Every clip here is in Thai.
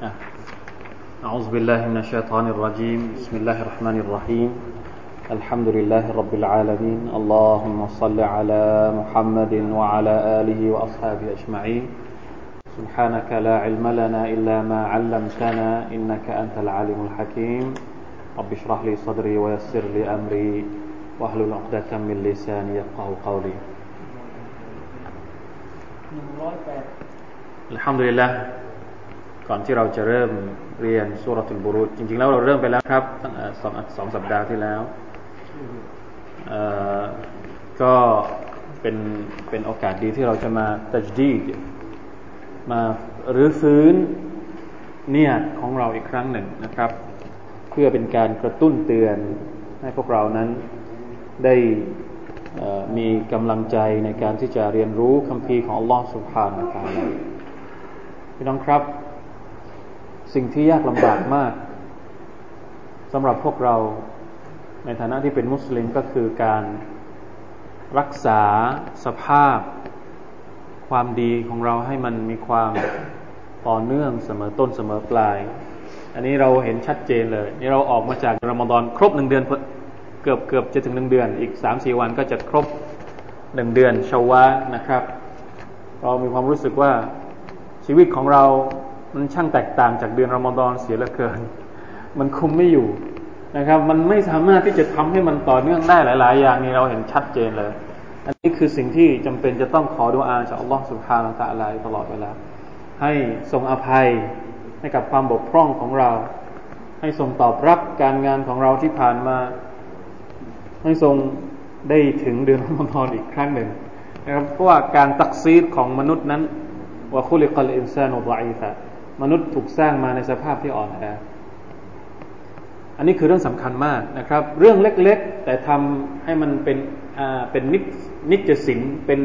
آه. أعوذ بالله من الشيطان الرجيم. بسم الله الرحمن الرحيم. الحمد لله رب العالمين. اللهم صل على محمد وعلى آله وأصحابه أجمعين. سبحانك لا علم لنا إلا ما علمتنا إنك أنت العليم الحكيم. رب اشرح لي صدري ويسر لي أمري. وأهل العقدة من لساني يفقه قولي. الحمد لله. ก่อนที่เราจะเริ่มเรียนสุรทุลบุรุษจริง ๆ แล้วเราเริ่มไปแล้วครับสองสองสัปดาห์ที่แล้วก็เป็นเป็นโอกาสดีที่เราจะมาตัดดีมารื้อฟื้นเนี่ยของเราอีกครั้งหนึ่งนะครับ เพื่อเป็นการกระตุ้นเตือนให้พวกเรานั้นได้มีกำลังใจในการที่จะเรียนรู้คำพีของ Allah Subhanahu Wa Taala พี่น้องครับ สิ่งที่ยากลำบากมากสำหรับพวกเราในฐานะที่เป็นมุสลิมก็คือการรักษาสภาพความดีของเราให้มันมีความต่อเนื่องเสมอต้นเสมอปลาย อันนี้เราเห็นชัดเจนเลย นี่เราออกมาจากรอมฎอนครบหนึ่งเดือนเกือบเกือบจะถึงหนึ่งเดือน อีกสามสี่วันก็จะครบหนึ่งเดือนชาวะนะครับ เรามีความรู้สึกว่าชีวิตของเรา มันช่างแตกต่างจากเดือนรอมฎอนเสียเหลือเกิน มันคุมไม่อยู่นะครับ มันไม่สามารถที่จะทำให้มันต่อเนื่องได้หลาย ๆ อย่างนี้เราเห็นชัดเจนเลย อันนี้คือสิ่งที่จำเป็นจะต้องขอดุอาจากอัลลอฮฺสุบฮานาตะลาตลอดเวลาให้ทรงอภัยให้กับความบกพร่องของเรา ให้ทรงตอบรับการงานของเราที่ผ่านมา ให้ทรงได้ถึงเดือนรอมฎอนอีกครั้งหนึ่งนะครับเพราะว่าการตักซีดของมนุษย์นั้นว่าคุลิกัลอินซานุดอีฟะ มนุษย์ถูกสร้างมาในสภาพที่อ่อนแออันนี้คือเรื่องสำคัญมากนะครับ เรื่องเล็กๆ แต่ทำให้มันเป็นอ่าเป็นนินิจสินเป็น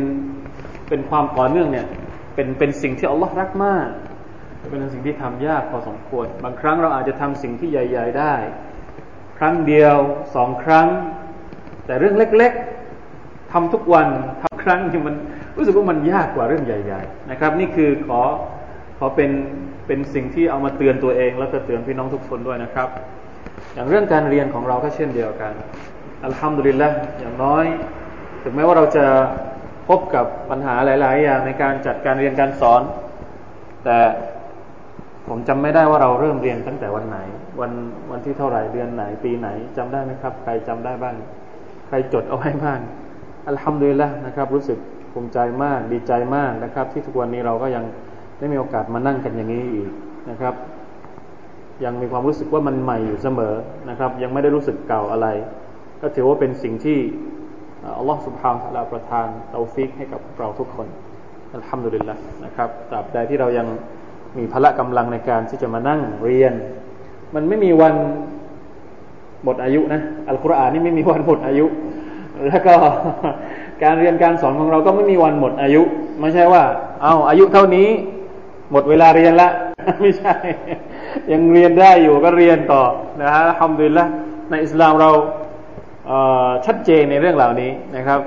เป็นความต่อเนื่องเนี่ยเป็นเป็นสิ่งที่อัลลอฮ์รักมาก เป็นสิ่งที่ทำยากพอสมควร บางครั้งเราอาจจะทำสิ่งที่ใหญ่ ๆ ได้ ครั้งเดียวสองครั้ง แต่เรื่องเล็ก ๆทำทุกวันทำครั้งที่มันรู้สึกว่ามันยากกว่าเรื่องใหญ่ ๆ นะครับ นี่คือขอขอเป็น เป็นสิ่งที่เอามาเตือนตัวเอง แล้วก็เตือนพี่น้องทุกคนด้วยนะครับ อย่างเรื่องการเรียนของเราก็เช่นเดียวกันอัลฮัมดุลิลละอย่างน้อย ถึงแม้ว่าเราจะพบกับปัญหาหลาย ๆ อย่างในการจัดการเรียนการสอน แต่ผมจำไม่ได้ว่าเราเริ่มเรียนตั้งแต่วันไหน วันวันที่เท่าไหร่เดือนไหน ปีไหนจำได้ไหมครับ ใครจำได้บ้าง ใครจดเอาไว้บ้างอัลฮัมดุลิลละนะครับ รู้สึกภูมิใจมากดีใจมากนะครับ ที่ทุกวันนี้เราก็ยัง ได้มีโอกาสมานั่งกันอย่างนี้อีกนะครับ ยังมีความรู้สึกว่ามันใหม่อยู่เสมอนะครับ ยังไม่ได้รู้สึกเก่าอะไร ก็ถือว่าเป็นสิ่งที่อัลลอฮฺสุบฮานตะลาประทานเตาฟิกให้กับเราทุกคนอัลฮัมดุลิลละนะครับตราบใดที่เรายังมีพละกำลังในการที่จะมานั่งเรียน มันไม่มีวันหมดอายุนะอัลกุรอานนี่ไม่มีวันหมดอายุ แล้วก็การเรียนการสอนของเราก็ไม่มีวันหมดอายุ ไม่ใช่ว่า เอาอายุเท่านี้ หมดเวลาเรียนละไม่ใช่ ยังเรียนได้อยู่ก็เรียนต่อนะฮะทำดีละในอิสลามเราชัดเจนในเรื่องเหล่านี้นะครับ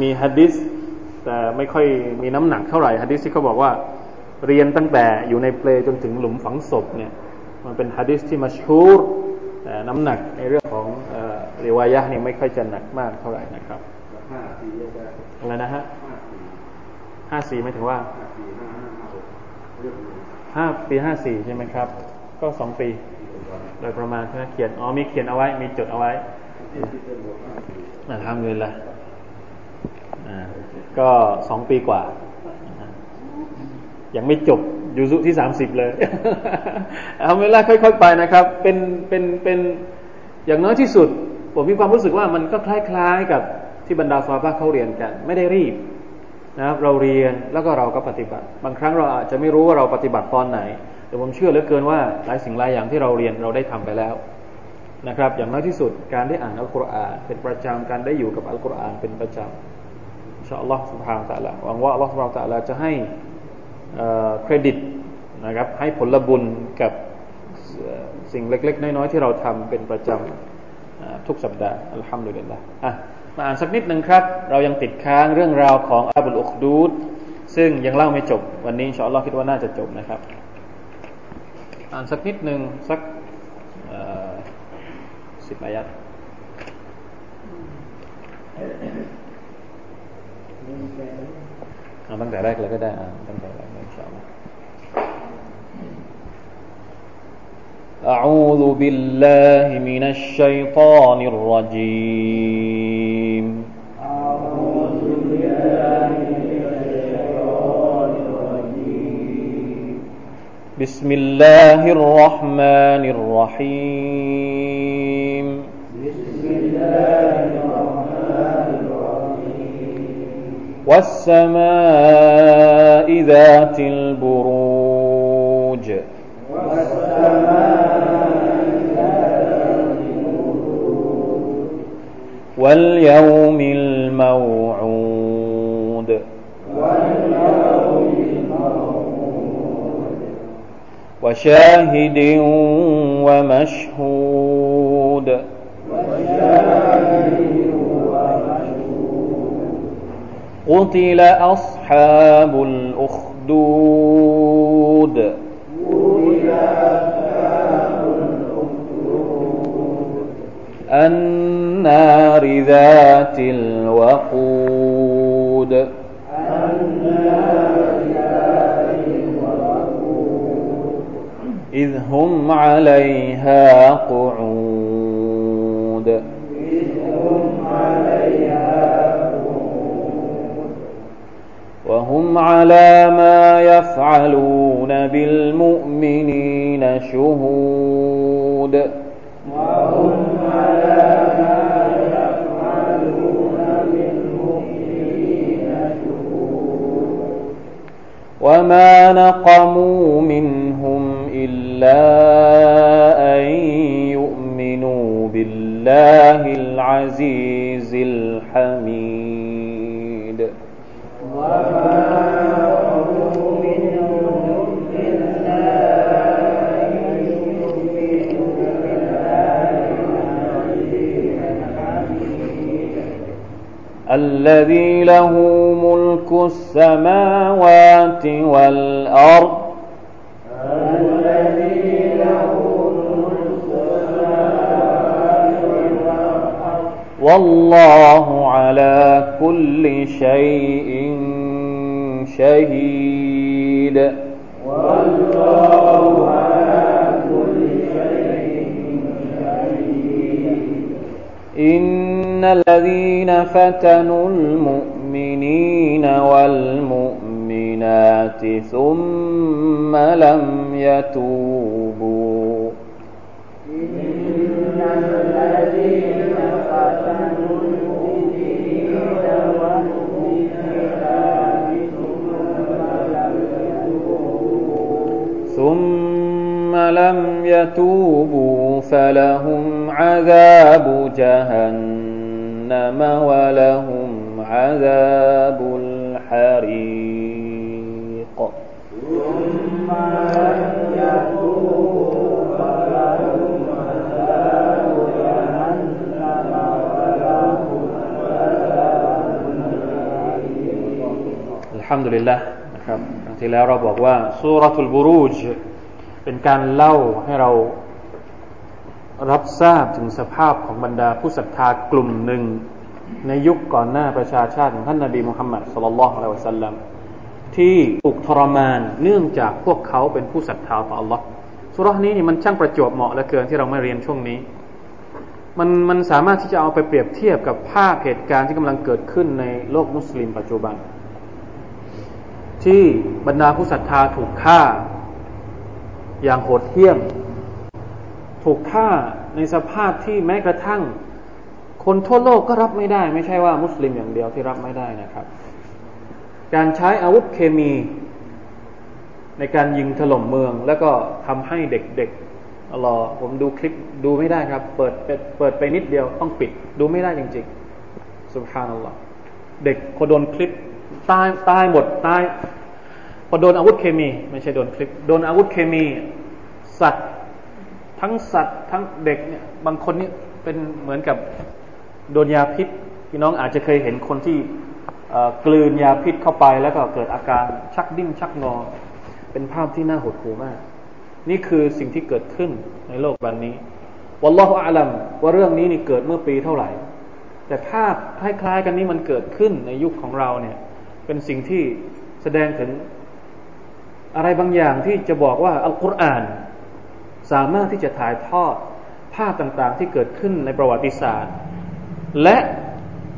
มีฮะดิษแต่ไม่ค่อยมีน้ำหนักเท่าไหร่ฮะดิษที่เขาบอกว่าเรียนตั้งแต่อยู่ในเปลจนถึงหลุมฝังศพเนี่ยมันเป็นฮะดิษที่มาชูรแต่น้ำหนักในเรื่องของเรีวายะนี่ไม่ค่อยจะหนักมากเท่าไหร่นะครับอะไรนะฮะห้าสี่ไม่ถึงว่า ห้าปีห้าสี่ใช่ไหมครับ ก็สองปี โดยประมาณใช่ไหมเขียน อ๋อมีเขียนเอาไว้ มีจดเอาไว้ทำเงินละก็สองปีกว่า ยังไม่จบยูซุที่สามสิบเลย เอาเวลาค่อยๆไปนะครับ เป็นเป็นเป็นอย่างน้อยที่สุด ผมมีความรู้สึกว่ามันก็คล้าย ๆ กับที่บรรดาซาบะเขาเรียนกัน ไม่ได้รีบ นะเราเรียนแล้วก็เราก็ปฏิบัติ บางครั้งเราอาจจะไม่รู้ว่าเราปฏิบัติตอนไหน แต่ผมเชื่อเหลือเกินว่าหลายสิ่งหลายอย่างที่เราเรียนเราได้ทำไปแล้วนะครับ อย่างน้อยที่สุดการได้อ่านอัลกุรอานเป็นประจำการได้อยู่กับอัลกุรอานเป็นประจำอินชาอัลลอฮ์สุบฮานตะละหวังว่าอัลลอฮ์สุบฮานตะละจะให้เครดิตนะครับให้ผลบุญกับสิ่งเล็ก ๆ น้อย ๆ ที่เราทำเป็นประจำทุกสัปดาห์อัลฮัมดุลิลลาห์ มาอ่านสักนิดหนึ่งครับ เรายังติดค้างเรื่องราวของอับุลอุคดูดซึ่งยังเล่าไม่จบ วันนี้ชอลลอฮ์คิดว่าน่าจะจบนะครับ อ่านสักนิดหนึ่งสักสิบอายัดอ่านตั้งแต่แรกเลยก็ได้อ่านตั้งแต่แรก أعوذ بالله من الشيطان الرجيم. بسم الله الرحمن الرحيم. بسم الله الرحمن الرحيم والسماء ذات البروج. واليوم الموعود. وشاهد ومشهود. قتل أصحاب الأخدود. النار ذات الوقود. إذ هم عليها قعود. وهم على ما يفعلون بالمؤمنين شهود. وهم على وما نقموا منهم إلا أن يؤمنوا بالله العزيز الحميد الذي له ملك السماوات والأرض الذي والله على كل شيء شهيد والله على كل شيء شهيد إن الذين فتنوا المؤمنين والمؤمنات ثم لم يتوبوا. إن الذين المؤمنين والمؤمنات ثم لم يتوبوا فلهم عذاب جهنم ولهم عذاب الحريق ثم لم يتوبوا فلهم عذاب جهنم ولهم عذاب الحريق الحمد لله นะครับครั้งที่แล้วเราบอกว่าสุรทุลบุรูจเป็นการเล่าให้เรารับทราบถึงสภาพของบรรดาผู้ศรัทธากลุ่มหนึ่ง ในยุคก่อนหน้าประชาชาติของท่านนาบีมุฮัมมัดสุลลัลลอฮุอะลัยฮิวะสัลลัมที่ถูกทรมานเนื่องจากพวกเขาเป็นผู้ศรัทธาต่อ Allah สุรานี้นี่มันช่างประจวบเหมาะเหลือเกินที่เราไม่เรียนช่วงนี้ มันมันสามารถที่จะเอาไปเปรียบเทียบกับภาพเหตุการณ์ที่กำลังเกิดขึ้นในโลกมุสลิมปัจจุบัน ที่บรรดาผู้ศรัทธาถูกฆ่า อย่างโหดเหี้ยม ถูกฆ่าในสภาพที่แม้กระทั่ง คนทั่วโลกก็รับไม่ได้ ไม่ใช่ว่ามุสลิมอย่างเดียวที่รับไม่ได้นะครับ การใช้อาวุธเคมี ในการยิงถล่มเมือง แล้วก็ทำให้เด็กๆอรอผมดูคลิปดูไม่ได้ครับ เปิดเปิดไปนิดเดียวต้องปิด ดูไม่ได้จริงๆสุภานัลลอฮ์เด็กพอโดนคลิปตายตายหมดตายพอโดนอาวุธเคมี ไม่ใช่โดนคลิป โดนอาวุธเคมี สัตว์ ทั้งสัตว์ ทั้งเด็กเนี่ยบางคนนี่เป็นเหมือนกับ โดนยาพิษพี่น้องอาจจะเคยเห็นคนที่กลืนยาพิษเข้าไปแล้วก็เกิดอาการชักดิ้นชักงอ เป็นภาพที่น่าหดหู่มาก นี่คือสิ่งที่เกิดขึ้นในโลกบันนี้วัลลอฮฺอาลัมว่าเรื่องนี้นี่เกิดเมื่อปีเท่าไหร่ แต่ภาพคล้ายๆกันนี้มันเกิดขึ้นในยุคของเราเนี่ย เป็นสิ่งที่แสดงถึงอะไรบางอย่างที่จะบอกว่าอัลกุรอาน สามารถที่จะถ่ายทอดภาพต่างๆ ที่เกิดขึ้นในประวัติศาสตร์ และ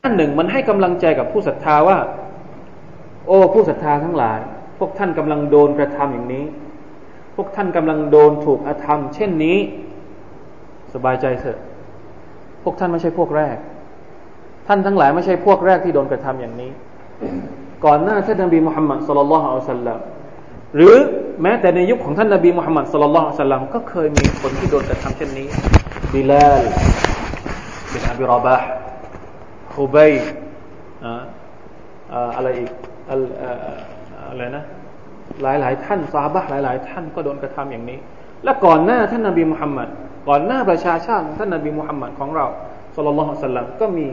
อันหนึ่งมันให้กำลังใจกับผู้ศรัทธาว่า โอ้ผู้ศรัทธาทั้งหลาย พวกท่านกำลังโดนกระทำอย่างนี้ พวกท่านกำลังโดนถูกอธรรม เช่นนี้ สบายใจเถอะพวกท่านไม่ใช่พวกแรก ท่านทั้งหลายไม่ใช่พวกแรกที่โดนกระทำอย่างนี้ ก่อนหน้าท่านนบีมุฮัมมัดสุลลัลลอฮุอะลัยฮิสัลลัมหรือแม้แต่ในยุคของท่านนบีมุฮัมมัดสุลลัลลอฮุอะลัยฮิสัลลัมก็เคยมีคนที่โดนกระทำเช่นนี้บิลาลบินอบิรอบะห์ คูบัยอะไรอีกอะไรนะหลายหลายท่านซาบะหลายหลายท่านก็โดนกระทำอย่างนี้ และก่อนหน้าท่านนบีมุฮัมมัดก่อนหน้าประชาชาติท่านนบีมุฮัมมัดของเราสุลลัลฮุสัลลัมก็มี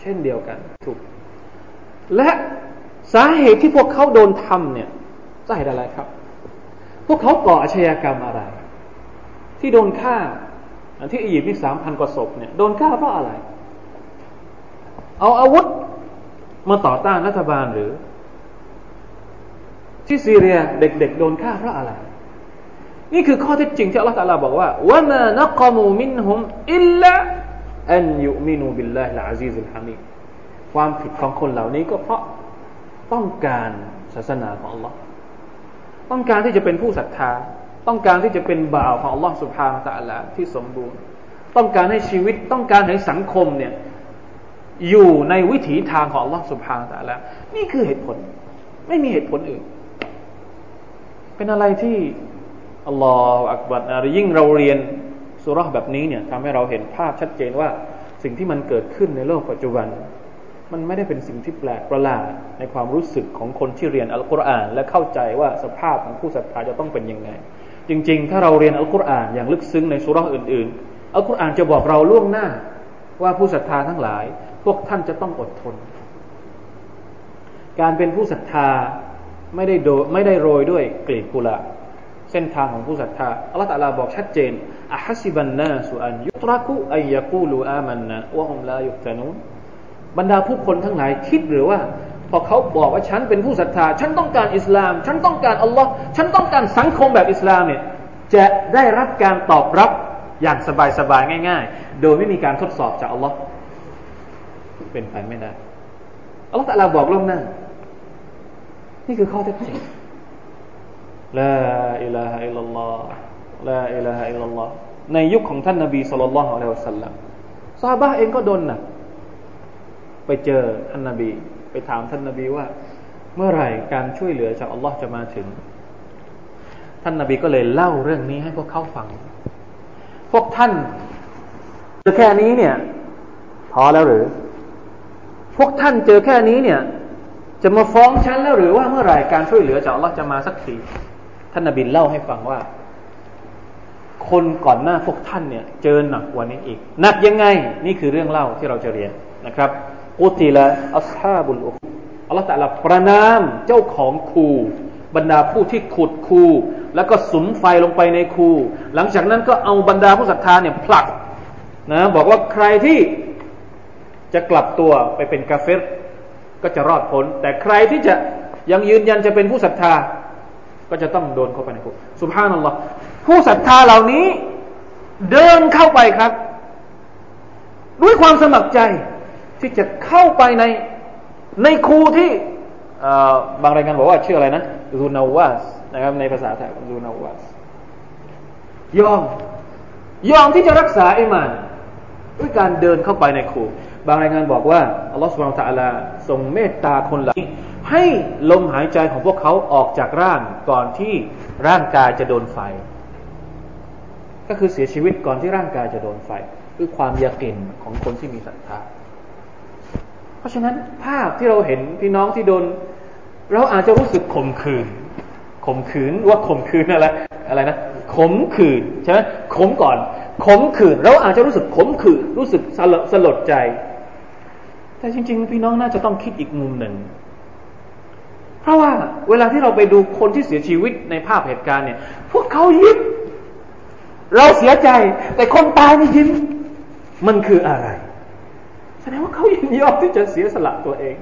เช่นเดียวกันถูก และสาเหตุที่พวกเขาโดนทำเนี่ยสาเหตุอะไรครับ พวกเขาก่ออาชญากรรมอะไร ที่โดนฆ่าที่อียิปต์นี่สามพันกว่าศพเนี่ยโดนฆ่าเพราะอะไรเเอาอาวุธมาต่อต้านรัฐบาลหรือ ที่ซีเรียเด็กๆโดนฆ่าเพราะอะไร นี่คือข้อเท็จจริงที่อัลลอฮฺตะอาลาบอกว่าوما نقموا منهم إلا أن يؤمنوا بالله العزيز الحميدความผิดของคนเหล่านี้ก็เพราะต้องการศาสนาของ อัลลอฮฺ ต้องการที่จะเป็นผู้ศรัทธา ต้องการที่จะเป็นบ่าวของ Allah สุบฮานะตะลาที่สมบูรณ์ ต้องการให้ชีวิตต้องการให้สังคมเนี่ย อยู่ในวิถีทางของ Allah สุบฮานะตะลานี่คือเหตุผล ไม่มีเหตุผลอื่น เป็นอะไรที่อัลลอฮฺอักบัดนะยิ่งเราเรียนสุรษแบบนี้เนี่ยทำให้เราเห็นภาพชัดเจนว่าสิ่งที่มันเกิดขึ้นในโลกปัจจุบัน มันไม่ได้เป็นสิ่งที่แปลกประหลาดในความรู้สึกของคนที่เรียนอัลกุรอาน และเข้าใจว่าสภาพของผู้ศรัทธาจะต้องเป็นยังไง จริง ๆ ถ้าเราเรียนอัลกุรอานอย่างลึกซึ้งในสุรษอื่น ๆอัลกุรอานจะบอกเราล่วงหน้าว่าผู้ศรัทธาทั้งหลาย พวกท่านจะต้องอดทน การเป็นผู้ศรัทธาไม่ได้โดไม่ได้โรยด้วยกลีบกุหลาบเส้นทางของผู้ศรัทธาอัลลอฮฺตะลาบอกชัดเจนอะฮัสิบันนาสุอันยุตรักุอัยยกูลูอามันนะวะฮุมลายุตานูนบรรดาผู้คนทั้งหลายคิดหรือว่า พอเขาบอกว่าฉันเป็นผู้ศรัทธา ฉันต้องการอิสลาม ฉันต้องการอัลลอฮ์ฉันต้องการสังคมแบบอิสลามเนี่ยจะได้รับการตอบรับอย่างสบายๆง่าย ๆ โดยไม่มีการทดสอบจากอัลลอฮ์ เป็นไปไม่ได้อัลลอฮ์ตะอาลาบอกล่วงหน้า นี่คือข้อเท็จจริงلا إله إلا الله لا إله إلا اللهในยุคของท่านนบีสุลต่านละฮ์อะลัยฮิวสัลลัมซาบะเองก็โดนหนักไปเจอท่านนบี ไปถามท่านนบีว่า เมื่อไหร่การช่วยเหลือจากอัลลอฮ์จะมาถึง ท่านนบีก็เลยเล่าเรื่องนี้ให้พวกเขาฟัง พวกท่านเจอแค่นี้เนี่ย พอแล้วหรือ พวกท่านเจอแค่นี้เนี่ย จะมาฟ้องฉันแล้วหรือว่าเมื่อไหร่การช่วยเหลือจากอัลลอฮ์จะมาสักทีท่านนบีเล่าให้ฟังว่า คนก่อนหน้าพวกท่านเนี่ย เจอหนักกว่านี้อีกหนักยังไง นี่คือเรื่องเล่าที่เราจะเรียนนะครับอุติละอัสฮาบุลอุอัลลอฮฺแต่ละประนามเจ้าของคูบรรดาผู้ที่ขุดคูแล้วก็สุมไฟลงไปในคู หลังจากนั้นก็เอาบรรดาผู้ศรัทธาเนี่ยผลักนะบอกว่าใครที่ จะกลับตัวไปเป็นกาเฟรก็จะรอดพ้น แต่ใครที่จะยังยืนยันจะเป็นผู้ศรัทธา ก็จะต้องโดนเข้าไปในคุกสุภาพนัลลอฮ์ผู้ศรัทธาเหล่านี้เดินเข้าไปครับ ด้วยความสมัครใจที่จะเข้าไปในในคูที่บางรายงานบอกว่าชื่ออะไรนะรูนาวาสนะครับในภาษาไทยรูนาวาสยอมยอมที่จะรักษาอิมานด้วยการเดินเข้าไปในคู บางรายงานบอกว่าอัลลอฮฺสุบานตะลาทรงเมตตาคนเหล่านี้ให้ลมหายใจของพวกเขาออกจากร่างก่อนที่ร่างกายจะโดนไฟ ก็คือเสียชีวิตก่อนที่ร่างกายจะโดนไฟด้วยความยากินของคนที่มีศรัทธาเพราะฉะนั้นภาพที่เราเห็นพี่น้องที่โดน เราอาจจะรู้สึกขมขื่นขมขืนว่าขมขืนอะไรอะไรนะขมขื่นใช่ไหมขมก่อนขมขื่นเราอาจจะรู้สึกขมขื่นรู้สึกสลดใจ แต่จริง ๆ พี่น้องน่าจะต้องคิดอีกมุมหนึ่ง เพราะว่าเวลาที่เราไปดูคนที่เสียชีวิตในภาพเหตุการณ์เนี่ย พวกเขายิ้มเราเสียใจ แต่คนตายนี่ยิ้มมันคืออะไร แสดงว่าเขายินยอมที่จะเสียสละตัวเอง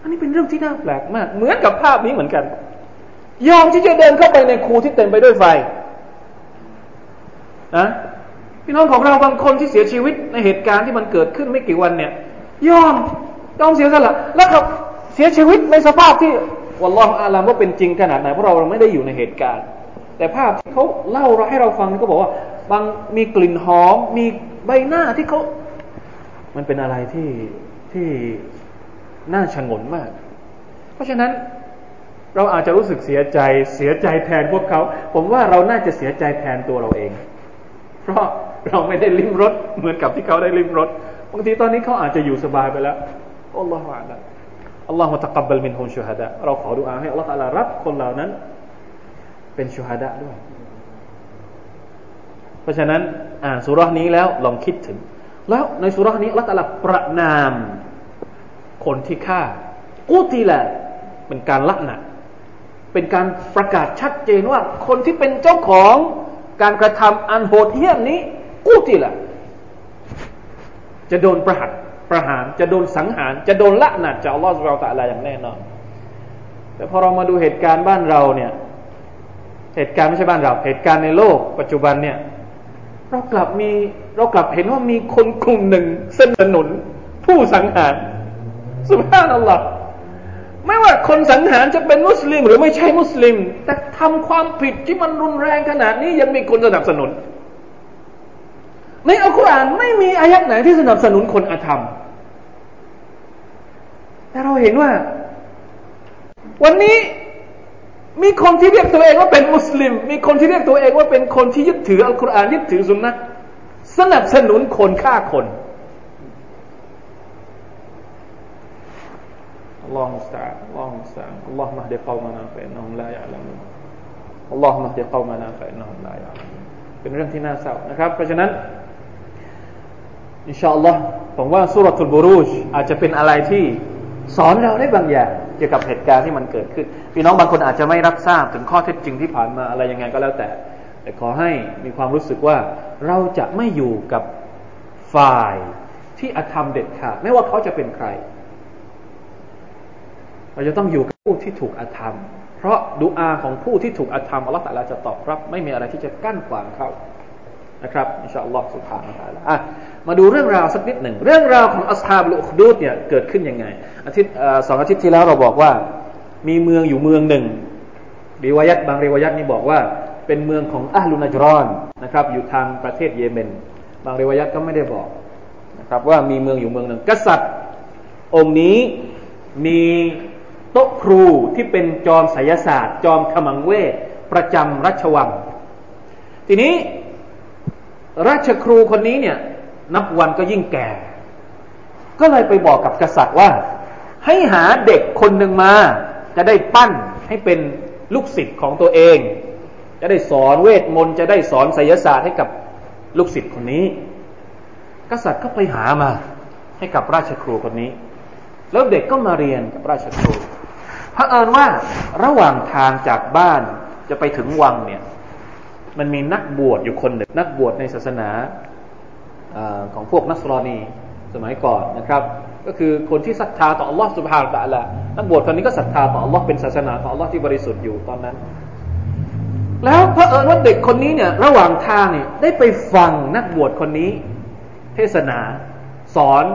อันนี้เป็นเรื่องที่น่าแปลกมาก เหมือนกับภาพนี้เหมือนกัน ยอมที่จะเดินเข้าไปในคูที่เต็มไปด้วยไฟนะพี่น้องของเราบางคนที่เสียชีวิตในเหตุการณ์ที่มันเกิดขึ้นไม่กี่วันเนี่ย ยอมยอมเสียสละแล้วเขาเสียชีวิตในสภาพที่วัลลอฮฺอาลามว่าเป็นจริงขนาดไหนเพราะเราไม่ได้อยู่ในเหตุการณ์ แต่ภาพที่เขาเล่าให้เราฟังเขาบอกว่า บางมีกลิ่นหอม มีใบหน้าที่เขา มันเป็นอะไรที่ที่น่าชงนมาก เพราะฉะนั้นเราอาจจะรู้สึกเสียใจเสียใจแทนพวกเขา ผมว่าเราน่าจะเสียใจแทนตัวเราเอง เพราะเราไม่ได้ลิ้มรสเหมือนกับที่เขาได้ลิ้มรสางทีตอนนี้เขาอาจจะอยู่สบายไปแล้วอัลลอฮฺอัลลอฮฺอัลลอฮฺตะกับบัลมินฮุมชูฮดะเราขอดุอาให้อัลลอฮฺตะลารับคนเหล่านั้น เป็นชูฮดะด้วย เพราะฉะนั้น อ่านสุรานี้แล้วลองคิดถึง แล้วในสุรานี้อัลลอฮฺประนาม คนที่ฆ่ากูตีแหละเป็นการละหนะเป็นการประกาศชัดเจนว่า คนที่เป็นเจ้าของการกระทำอันโหดเหี้ยมนี้กูตีแหละ จะโดนประหัตประหาร จะโดนสังหาร จะโดนละหนัดจากอัลลอฮฺสุบไบร์ตะลาอย่างแน่นอน แต่พอเรามาดูเหตุการณ์บ้านเราเนี่ย เหตุการณ์ไม่ใช่บ้านเรา เหตุการณ์ในโลก ปัจจุบันเนี่ย เรากลับมีเรากลับเห็นว่ามีคนกลุ่มหนึ่งสนับสนุน ผู้สังหารสุบฮานัลลอฮ์ไม่ว่าคนสังหารจะเป็นมุสลิม หรือไม่ใช่มุสลิม แต่ทำความผิดที่มันรุนแรงขนาดนี้ยังมีคนสนับสนุน ในอัลกุรอานไม่มีอายัดไหนที่สนับสนุนคนอาธรรม แต่เราเห็นว่า วันนี้มีคนที่เรียกตัวเองว่าเป็นมุสลิม มีคนที่เรียกตัวเองว่าเป็นคนที่ยึดถืออัลกุรอานยึดถือสุนนะสนับสนุนคนฆ่าคนالله المستعان الله المستعان اللهم اهد قومنا فإنهم لا يعلمون اللهم اهد قومنا فإنهم لا يعلمونเป็นเรื่องที่น่าเศร้านะครับ เพราะฉะนั้น อินชาอัลลอฮ์ผมว่าسورة البروجอาจจะเป็นอะไรที่สอนเราได้บางอย่างเกี่ยวกับเหตุการณ์ที่มันเกิดขึ้น พี่น้องบางคนอาจจะไม่รับทราบถึงข้อเท็จจริงที่ผ่านมาอะไรยังไงก็แล้วแต่ แต่ขอให้มีความรู้สึกว่าเราจะไม่อยู่กับฝ่ายที่อธรรมเด็ดขาดไม่ว่าเขาจะเป็นใคร เราจะต้องอยู่กับผู้ที่ถูกอธรรม เพราะดุอาของผู้ที่ถูกอธรรมอัลลอฮฺตะลาจะตอบรับ ไม่มีอะไรที่จะกั้นขวางเขา นะครับอินชาอัลลอฮ์สุบฮานะฮะอะมาดูเรื่องราวสักนิดหนึ่ง เรื่องราวของอัสฮาบลุคดูดเนี่ยเกิดขึ้นยังไงอาทิตย์สองอาทิตย์ที่แล้วเราบอกว่า มีเมืองอยู่เมืองหนึ่งรีวายัตบางรีวายัตนี่บอกว่า เป็นเมืองของอัลลุนัจรอนนะครับ อยู่ทางประเทศเยเมน บางรีวายัตก็ไม่ได้บอกนะครับ ว่ามีเมืองอยู่เมืองหนึ่ง กษัตริย์ องค์นี้มีโต๊ะครูที่เป็นจอมไสยศาสตร์ จอมขมังเวทประจำรัชวัง ทีนี้ ราชครูคนนี้เนี่ย นับวันก็ยิ่งแก่ ก็เลยไปบอกกับกษัตริย์ว่า ให้หาเด็กคนหนึ่งมา จะได้ปั้นให้เป็นลูกศิษย์ของตัวเอง จะได้สอนเวทมนต์จะได้สอนไสยศาสตร์ให้กับลูกศิษย์คนนี้ กษัตริย์ก็ไปหามา ให้กับราชครูคนนี้ แล้วเด็กก็มาเรียนกับราชครูพระเอิญว่าระหว่างทางจากบ้านจะไปถึงวังเนี่ย มันมีนักบวชอยู่คนหนึ่ง นักบวชในศาสนาอของพวกนัสรอนีสมัยก่อนนะครับ ก็คือคนที่ศรัทธาต่อ Allah سبحانه และ تعالى นักบวชคนนี้ก็ศรัทธาต่อ Allah เป็นศาสนาของ Allah ที่บริสุทธิ์อยู่ตอนนั้น แล้วพระเอิญว่าเด็กคนนี้เนี่ย ระหว่างทางเนี่ยได้ไปฟังนักบวชคนนี้ เทศนา สอน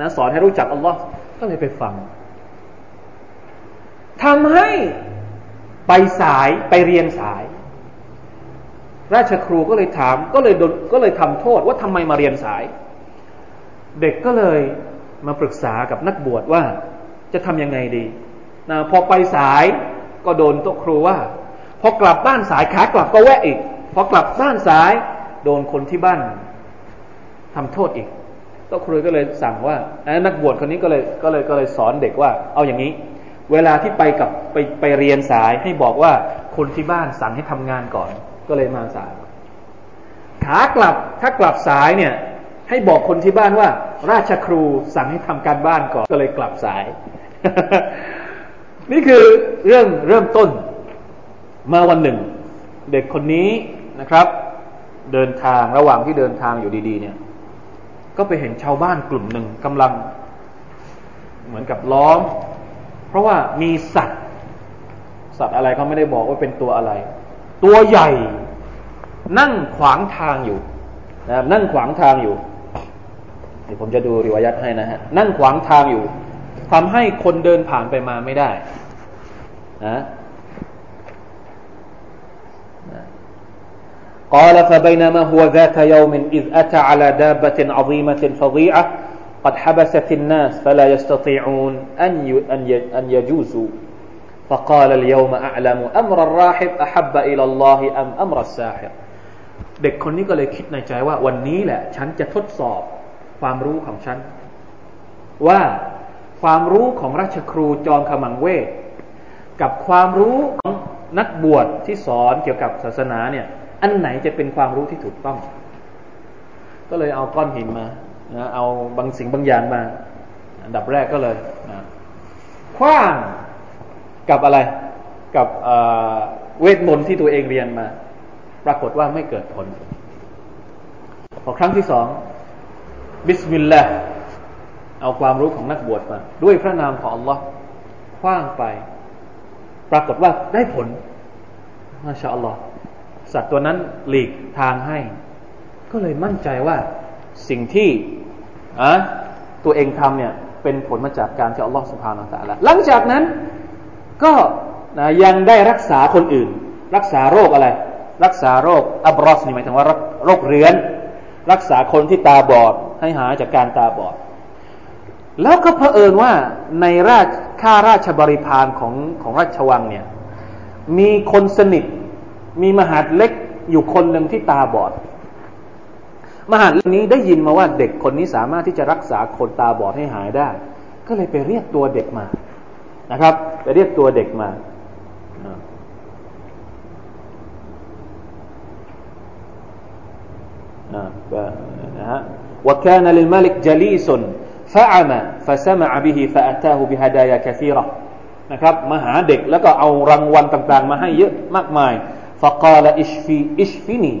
นะสอนให้รู้จัก Allah ก็เลยไปฟังทำให้ไปสายไปเรียนสาย ราชครูก็เลยถามก็เลยก็เลยทำโทษว่าทำไมมาเรียนสาย เด็กก็เลยมาปรึกษากับนักบวชว่าจะทำยังไงดีนะพอไปสายก็โดนโต๊ะครูว่า พอกลับบ้านสายขากลับก็แวะอีก พอกลับบ้านสาย โดนคนที่บ้านทำโทษอีกโต๊ะครูก็เลยสั่งว่านักบวชคนนี้ก็เลยก็เลยก็เลยสอนเด็กว่า เอาอย่างนี้ เวลาที่ไปกับไปไปเรียนสายให้บอกว่าคนที่บ้านสั่งให้ทำงานก่อน ก็เลยมาสายขากลับถ้ากลับสายเนี่ย ให้บอกคนที่บ้านว่า ราชครูสั่งให้ทำการบ้านก่อนก็เลยกลับสาย นี่คือเรื่องเริ่มต้นมาวันหนึ่ง เด็กคนนี้นะครับ เดินทางระหว่างที่เดินทางอยู่ดี ๆ เนี่ย ก็ไปเห็นชาวบ้านกลุ่มหนึ่งกำลัง เหมือนกับล้อม เพราะว่ามีสัตว์ สัตว์อะไรเขาไม่ได้บอกว่าเป็นตัวอะไร ตัวใหญ่ นั่งขวางทางอยู่นะนั่งขวางทางอยู่เดี๋ยวผมจะดูริวายัตให้นะฮะ นั่งขวางทางอยู่ทำให้คนเดินผ่านไปมาไม่ได้นะ قال فبينما هو ذات يوم إذ أتى على دابة عظيمة فظيعة قد حبست الناس فلا يستطيعون أن أن يجوزوا فقال اليوم أعلم أمر الراحب أحب إلى الله أم أمر الساحر เด็กคนนี้ก็เลยคิดในใจว่าวันนี้แหละ ฉันจะทดสอบความรู้ของฉัน ว่าความรู้ของราชครูจอมขมังเวทกับความรู้ของนักบวชที่สอนเกี่ยวกับศาสนาเนี่ยอันไหนจะเป็นความรู้ที่ถูกต้อง ก็เลยเอาก้อนหินมานะเอาบางสิ่งบางอย่างมา อันดับแรกก็เลยนะคว้าง กับอะไร กับเวทมนต์ที่ตัวเองเรียนมา ปรากฏว่าไม่เกิดผล พอครั้งที่สองبسم اللهเอาความรู้ของนักบวชมา ด้วยพระนามของ อัลลอฮฺ ขว้างไป ปรากฏว่าได้ผลมาชาอัลลอฮ์สัตว์ตัวนั้นหลีกทางให้ ก็เลยมั่นใจว่าสิ่งที่อะตัวเองทำเนี่ย เป็นผลมาจากการที่อัลลอฮฺสุบฮานาอัลลอฮฺหลังจากนั้น ก็นะยังได้รักษาคนอื่น รักษาโรคอะไร รักษาโรคอับรอสนี่หมายถึงว่าโรคเรื้อน รักษาคนที่ตาบอดให้หายจากการตาบอด แล้วก็เผอิญว่าในราชข้าราชบริพารของของราชวังเนี่ยมีคนสนิท มีมหาดเล็กอยู่คนหนึ่งที่ตาบอด มหาดเล็กนี้ได้ยินมาว่าเด็กคนนี้สามารถที่จะรักษาคนตาบอดให้หายได้ ก็เลยไปเรียกตัวเด็กมา นะครับ ไปเรียกตัวเด็กมานะฮะ وكان للملك جليس فعمى فسمع به فأتاه بهدايا كثيرة นะครับ มาหาเด็กแล้วก็เอารางวัลต่างๆ มาให้เยอะมากมาย فقال اشفي اشفني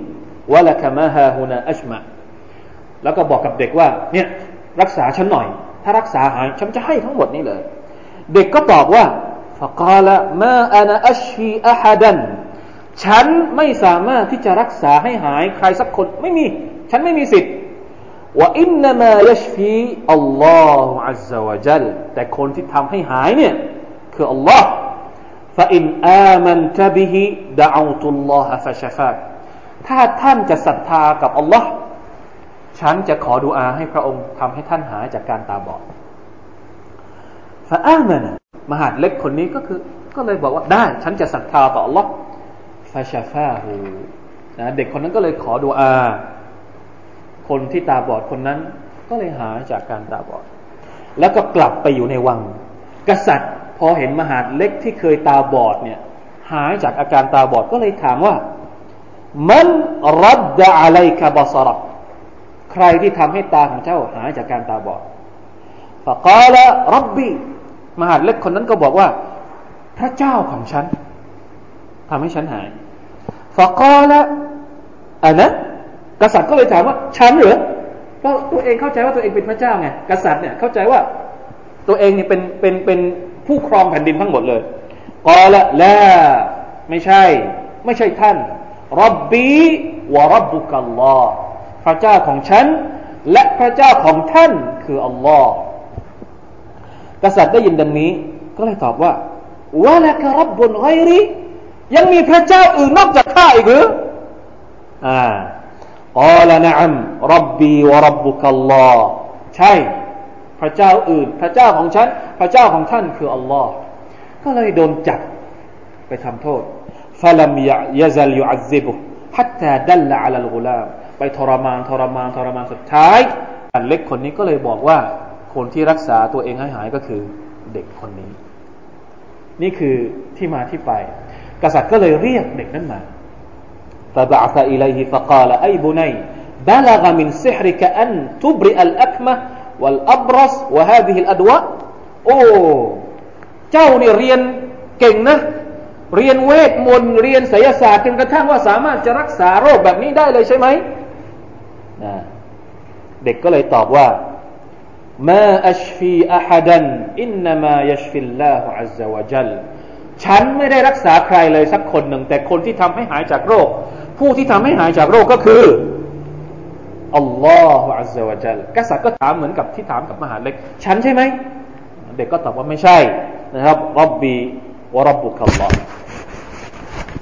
ولك ما ها هنا أجمع แล้วก็บอกกับเด็กว่า เนี่ยรักษาฉันหน่อย ถ้ารักษาหายฉันจะให้ทั้งหมดนี้เลย เด็กก็ตอบว่า فقال ما أنا أشفي أحدا ฉันไม่สามารถที่จะรักษาให้หายใครสักคนไม่มี ฉันไม่มีสิทธิ์ว่าอินนามายชฟีอัลลอฮฺอัลลอฮฺวะจัลแต่คนที่ทำให้หายเนี่ยคืออัลลอฮ์ فإن آمنت به دعوت الله فشفاك ถ้าท่านจะศรัทธากับอัลลอฮ์ฉันจะขอดุอาให้พระองค์ทำให้ท่านหายจากการตาบอด ฟาอามันมหาดเล็กคนนี้ก็คือ ก็เลยบอกว่าได้ ฉันจะศรัทธาต่ออัลลอฮ์ฟาชาฟาหูนะเด็กคนนั้นก็เลยขอดุอา คนที่ตาบอดคนนั้น ก็เลยหายจากการตาบอด แล้วก็กลับไปอยู่ในวัง กษัตริย์ พอเห็นมหาดเล็กที่เคยตาบอดเนี่ย หายจากอาการตาบอดก็เลยถามว่า มันรัดดะอะไรกะบาสระใครที่ทำให้ตาของเจ้าหายจากการตาบอดฟะกาละรับบี มหาดเล็กคนนั้นก็บอกว่า พระเจ้าของฉันทำให้ฉันหายฟะกาละอันนะกษัตริย์ก็เลยถามว่า ฉันเหรอเพราะตัวเองเข้าใจว่าตัวเองเป็นพระเจ้าไงกษัตริย์เนี่ยเข้าใจว่าตัวเองเนี่ยเป็นเป็นเป็นผู้ครองแผ่นดินทั้งหมดเลยกอละละไม่ใช่ ไม่ใช่ท่านรับบีวะรับบุกัลลอฮ์พระเจ้าของฉัน และพระเจ้าของท่านคืออัลลอฮ์ กษัตริย์ได้ยินดังนี้ ก็เลยตอบว่าวะละกรับบุญไกรียังมีพระเจ้าอื่นนอกจากข้าอีกหรืออ่ากอละนะอัมรับบีวะรับบุกัลลอฮ์ใช่ พระเจ้าอื่น พระเจ้าของฉัน พระเจ้าของท่านคืออัลลอฮ์ก็เลยโดนจับไปทำโทษฟาลัมยะซัลยุอัซิบุฮัตตาดัลละอัลลกุลามไปทรมานทรมานทรมานสุดท้ายอันเล็กคนนี้ก็เลยบอกว่า คนที่รักษาตัวเองให้หายก็คือเด็กคนนี้ นี่คือที่มาที่ไป กษัตริย์ก็เลยเรียกเด็กนั้นมา فبعث إليه فقال أي بني بلغ من سحرك أن تبرئ الأكمة والأبرص وهذه الأدواء โอ้ เจ้าเนี่ยเรียนเก่งนะ เรียนเวทมนต์เรียนไสยศาสตร์จนกระทั่งว่าสามารถจะรักษาโรคแบบนี้ได้เลยใช่ไหมเด็กก็เลยตอบว่า มาอัชฟีอะฮัดันอินนามายัชฟิลลาฮุอัลลอฮฺวะจัลฉันไม่ได้รักษาใครเลยสักคนหนึ่ง แต่คนที่ทำให้หายจากโรค ผู้ที่ทำให้หายจากโรคก็คืออัลลอฮฺอัลลอฮฺวะจัลกษัตริย์ก็ถามเหมือนกับที่ถามกับมหาเล็ก ฉันใช่ไหมเด็กก็ตอบว่าไม่ใช่นะครับรับบีวะรับบุคัลลอฮ์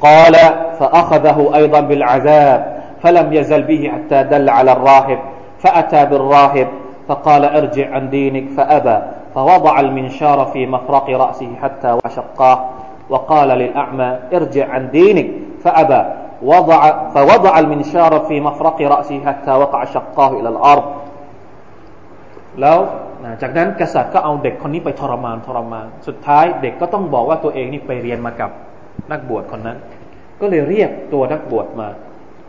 قال فأخذه أيضا بالعذاب فلم يزل به حتى دل على الراهب فأتى بالراهب فقال ارجع عن دينك فأبى فوضع المنشار في مفرق رأسه حتى وشقاه وقال للأعمى ارجع عن دينك فأبى وضع فوضع المنشار في مفرق رأسه حتى وقع شقاه إلى الأرض แล้วจากนั้นกษัตริย์ก็เอาเด็กคนนี้ไปทรมานทรมาน สุดท้ายเด็กก็ต้องบอกว่าตัวเองนี่ไปเรียนมากับนักบวชคนนั้น ก็เลยเรียกตัวนักบวชมา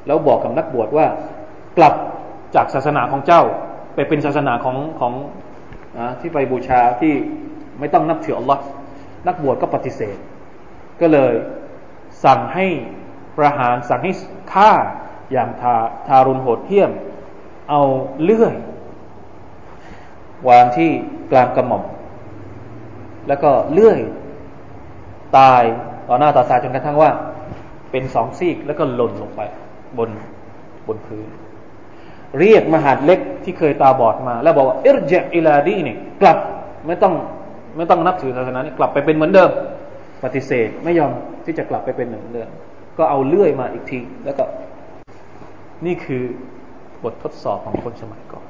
แล้วบอกกับนักบวชว่ากลับจากศาสนาของเจ้า ไปเป็นศาสนาของของอที่ไปบูชาที่ไม่ต้องนับถืออัลลอฮ์นักบวชก็ปฏิเสธ ก็เลยสั่งให้ประหารสั่งให้ฆ่าอย่างทาทารุณโหดเหี้ยม เอาเลื่อยวางที่กลางกระหม่อม แล้วก็เลื่อย ตายต่อหน้าต่อตาจนกระทั่งว่า เป็นสองซีกแล้วก็หล่นลงไป บนบนพื้น เรียกมหาดเล็กที่เคยตาบอดมา แล้วบอกว่าอิรเจอิลาดีนี่กลับไม่ต้องไม่ต้องนับถือศาสนานี้กลับไปเป็นเหมือนเดิม ปฏิเสธไม่ยอมที่จะกลับไปเป็นเหมือนเดิมก็เอาเลื่อยมาอีกที แล้วก็ นี่คือบททดสอบของคนสมัยก่อน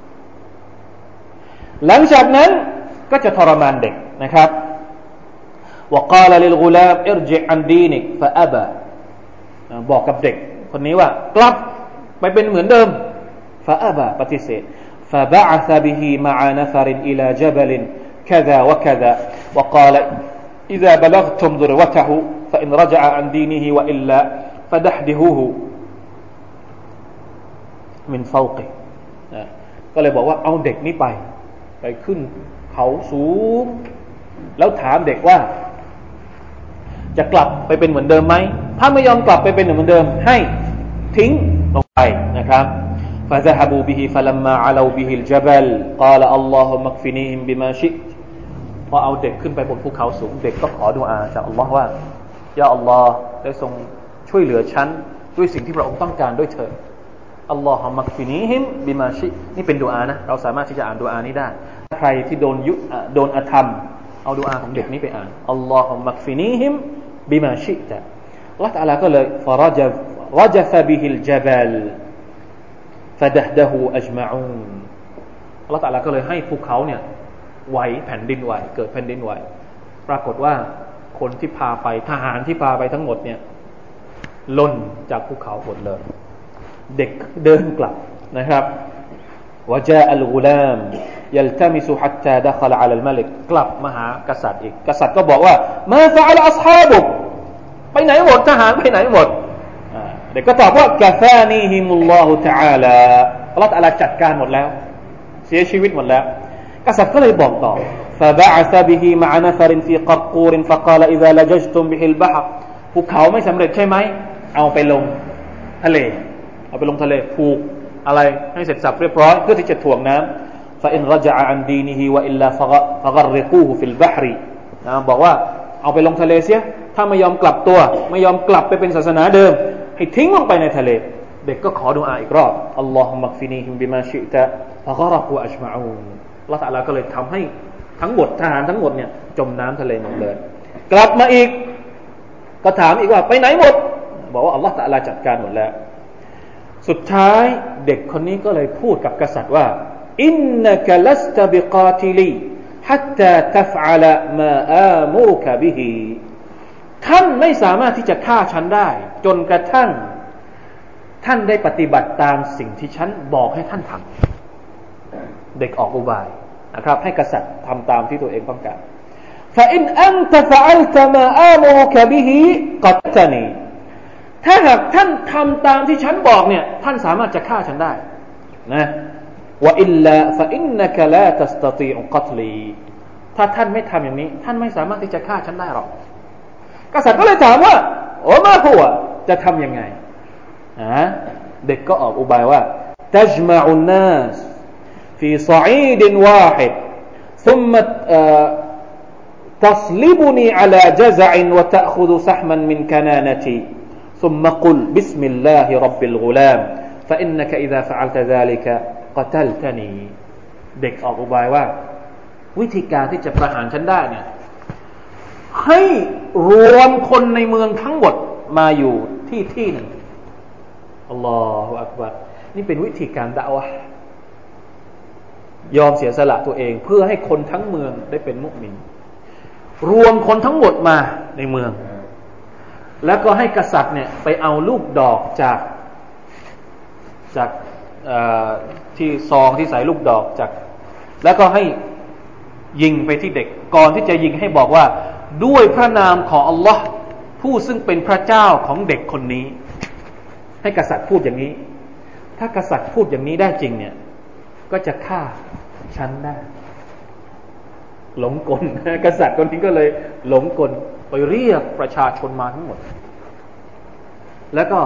หลังจากนั้นก็จะทรมานเด็กนะครับ وقال للغلام ارجع عن دينك فأبى บอกกับเด็ก คนนี้ว่า กลับไปเป็นเหมือนเดิม فأبى ปฏิเสธ فبعث به مع نفر إلى جبل كذا وكذا وقال إذا بلغتم ذروته فإن رجع عن دينه وإلا فدحدهوه من فوقه ก็เลยบอกว่าเอาเด็กนี้ไป ไปขึ้นเขาสูง แล้วถามเด็กว่า จะกลับไปเป็นเหมือนเดิมไหม ถ้าไม่ยอมกลับไปเป็นเหมือนเดิม ให้ทิ้งลงไปนะครับ فذهبوا به فلما علوا به الجبل قال اللهم اكفنيهم بما شئت พอเอาเด็กขึ้นไปบนภูเขาสูง เด็กก็ขอดุอาจากอัลลอฮ์ว่ายาอัลลอฮ์ได้ทรงช่วยเหลือฉันด้วยสิ่งที่พระองค์ต้องการด้วยเถิดอัลลอฮ์มักฟินีฮิมบิมาชินี่เป็นดุอานะ เราสามารถที่จะอ่านดุอานี้ได้ ใครที่โดนยุโดนอธรรม เอาดุอาของเด็กนี้ไปอ่านอัลลอฮ์มักฟินีฮิมบิมาชิตะอัลลอฮ์ตะลาก็เลยฟารจฟรจฟบิฮิลจบัล ฟะดะดะฮูอัจมาอูนอัลลอฮฺตะลาก็เลยให้ภูเขาเนี่ยไหวแผ่นดินไหวเกิดแผ่นดินไหวปรากฏว่าคนที่พาไปทหารที่พาไปทั้งหมดเนี่ยล่นจากภูเขาหมดเลย เด็กเดินกลับนะครับวจาอัลกุลามยัลตมิสุฮัตตาดะคลอัลมลิกกลับมาหากษัตริย์อีก กษัตริย์ก็บอกว่า มาฟะอัลอัศฮาบุกไปไหนหมดทหารไปไหนหมด เด็กก็ตอบว่ากาฟานีฮิมุลลอฮุตะอาลาอัลลอฮฺตะอาลาจัดการหมดแล้ว เสียชีวิตหมดแล้ว กษัตริย์ก็เลยบอกต่อ فبعث به مع نفر في قرقور فقال إذا لججتم به البحر ภูเขาไม่สำเร็จใช่ไหม เอาไปลงทะเล เอาไปลงทะเลผูกอะไรให้เสร็จสับเรียบร้อยเพื่อที่จะถ่วงน้ำ فإن رجع عن دينه وإلا فغرقوه في البحر นะบอกว่าเอาไปลงทะเลเสีย ถ้าไม่ยอมกลับตัว ไม่ยอมกลับไปเป็นศาสนาเดิม ให้ทิ้งลงไปในทะเล เด็กก็ขอดุอาอีกรอบอัลลอฮฺมักฟินีฮิมบิมาชิตะฟะกรกูอัชมาอูนละตะลาก็เลยทำให้ทั้งหมดทหารทั้งหมดเนี่ยจมน้ำทะเลหมดเลย กลับมาอีก ก็ถามอีกว่าไปไหนหมด บอกว่าอัลลอฮฺตะลาจัดการหมดแล้ว สุดท้ายเด็กคนนี้ก็เลยพูดกับกษัตริย์ว่าอินนักลัสตบิกาติลี حتى تفعل ما آمرك به ท่านไม่สามารถที่จะฆ่าฉันได้ จนกระทั่ง ท่านได้ปฏิบัติตามสิ่งที่ฉันบอกให้ท่านทำเด็กออกอุบายนะครับ ให้กษัตริย์ทำตามที่ตัวเองต้องการ فإن أنت فعلت ما آمرك به قتلني ถ้าหากท่านทำตามที่ฉันบอกเนี่ย ท่านสามารถจะฆ่าฉันได้ นะว่าอิลลาฟะอินนักลาตัสตติอุกัตลีถ้าท่านไม่ทำอย่างนี้ ท่านไม่สามารถที่จะฆ่าฉันได้หรอก กษัตริย์ก็เลยถามว่า โอ้มาหัวจะทำยังไงอะเด็กก็ออกอุบายว่า تجمع الناس في صعيد واحد ثم تصلبني على جزع وتأخذ سحما من كنانتي ثم قل بسم الله رب الغلام فإنك إذا فعلت ذلك قتلتني เด็กออกอุบายว่า วิธีการที่จะประหารฉันได้เนี่ย ให้รวมคนในเมืองทั้งหมดมาอยู่ที่ที่หนึ่งอัลลอฮฺอักบัรนี่เป็นวิธีการดาวะยอมเสียสละตัวเอง เพื่อให้คนทั้งเมืองได้เป็นมุสลิมรวมคนทั้งหมดมาในเมือง แล้วก็ให้กษัตริย์เนี่ยไปเอาลูกดอกจากจากที่ซองที่ใส่ลูกดอกจาก แล้วก็ให้ยิงไปที่เด็ก ก่อนที่จะยิงให้บอกว่า ด้วยพระนามของอัลลอฮ์ผู้ซึ่งเป็นพระเจ้าของเด็กคนนี้ ให้กษัตริย์พูดอย่างนี้ ถ้ากษัตริย์พูดอย่างนี้ได้จริงเนี่ย ก็จะฆ่าฉันได้หลงกลกษัตริย์คนนี้ก็เลยหลงกลไปเรียกประชาชนมาทั้งหมด แล้วก็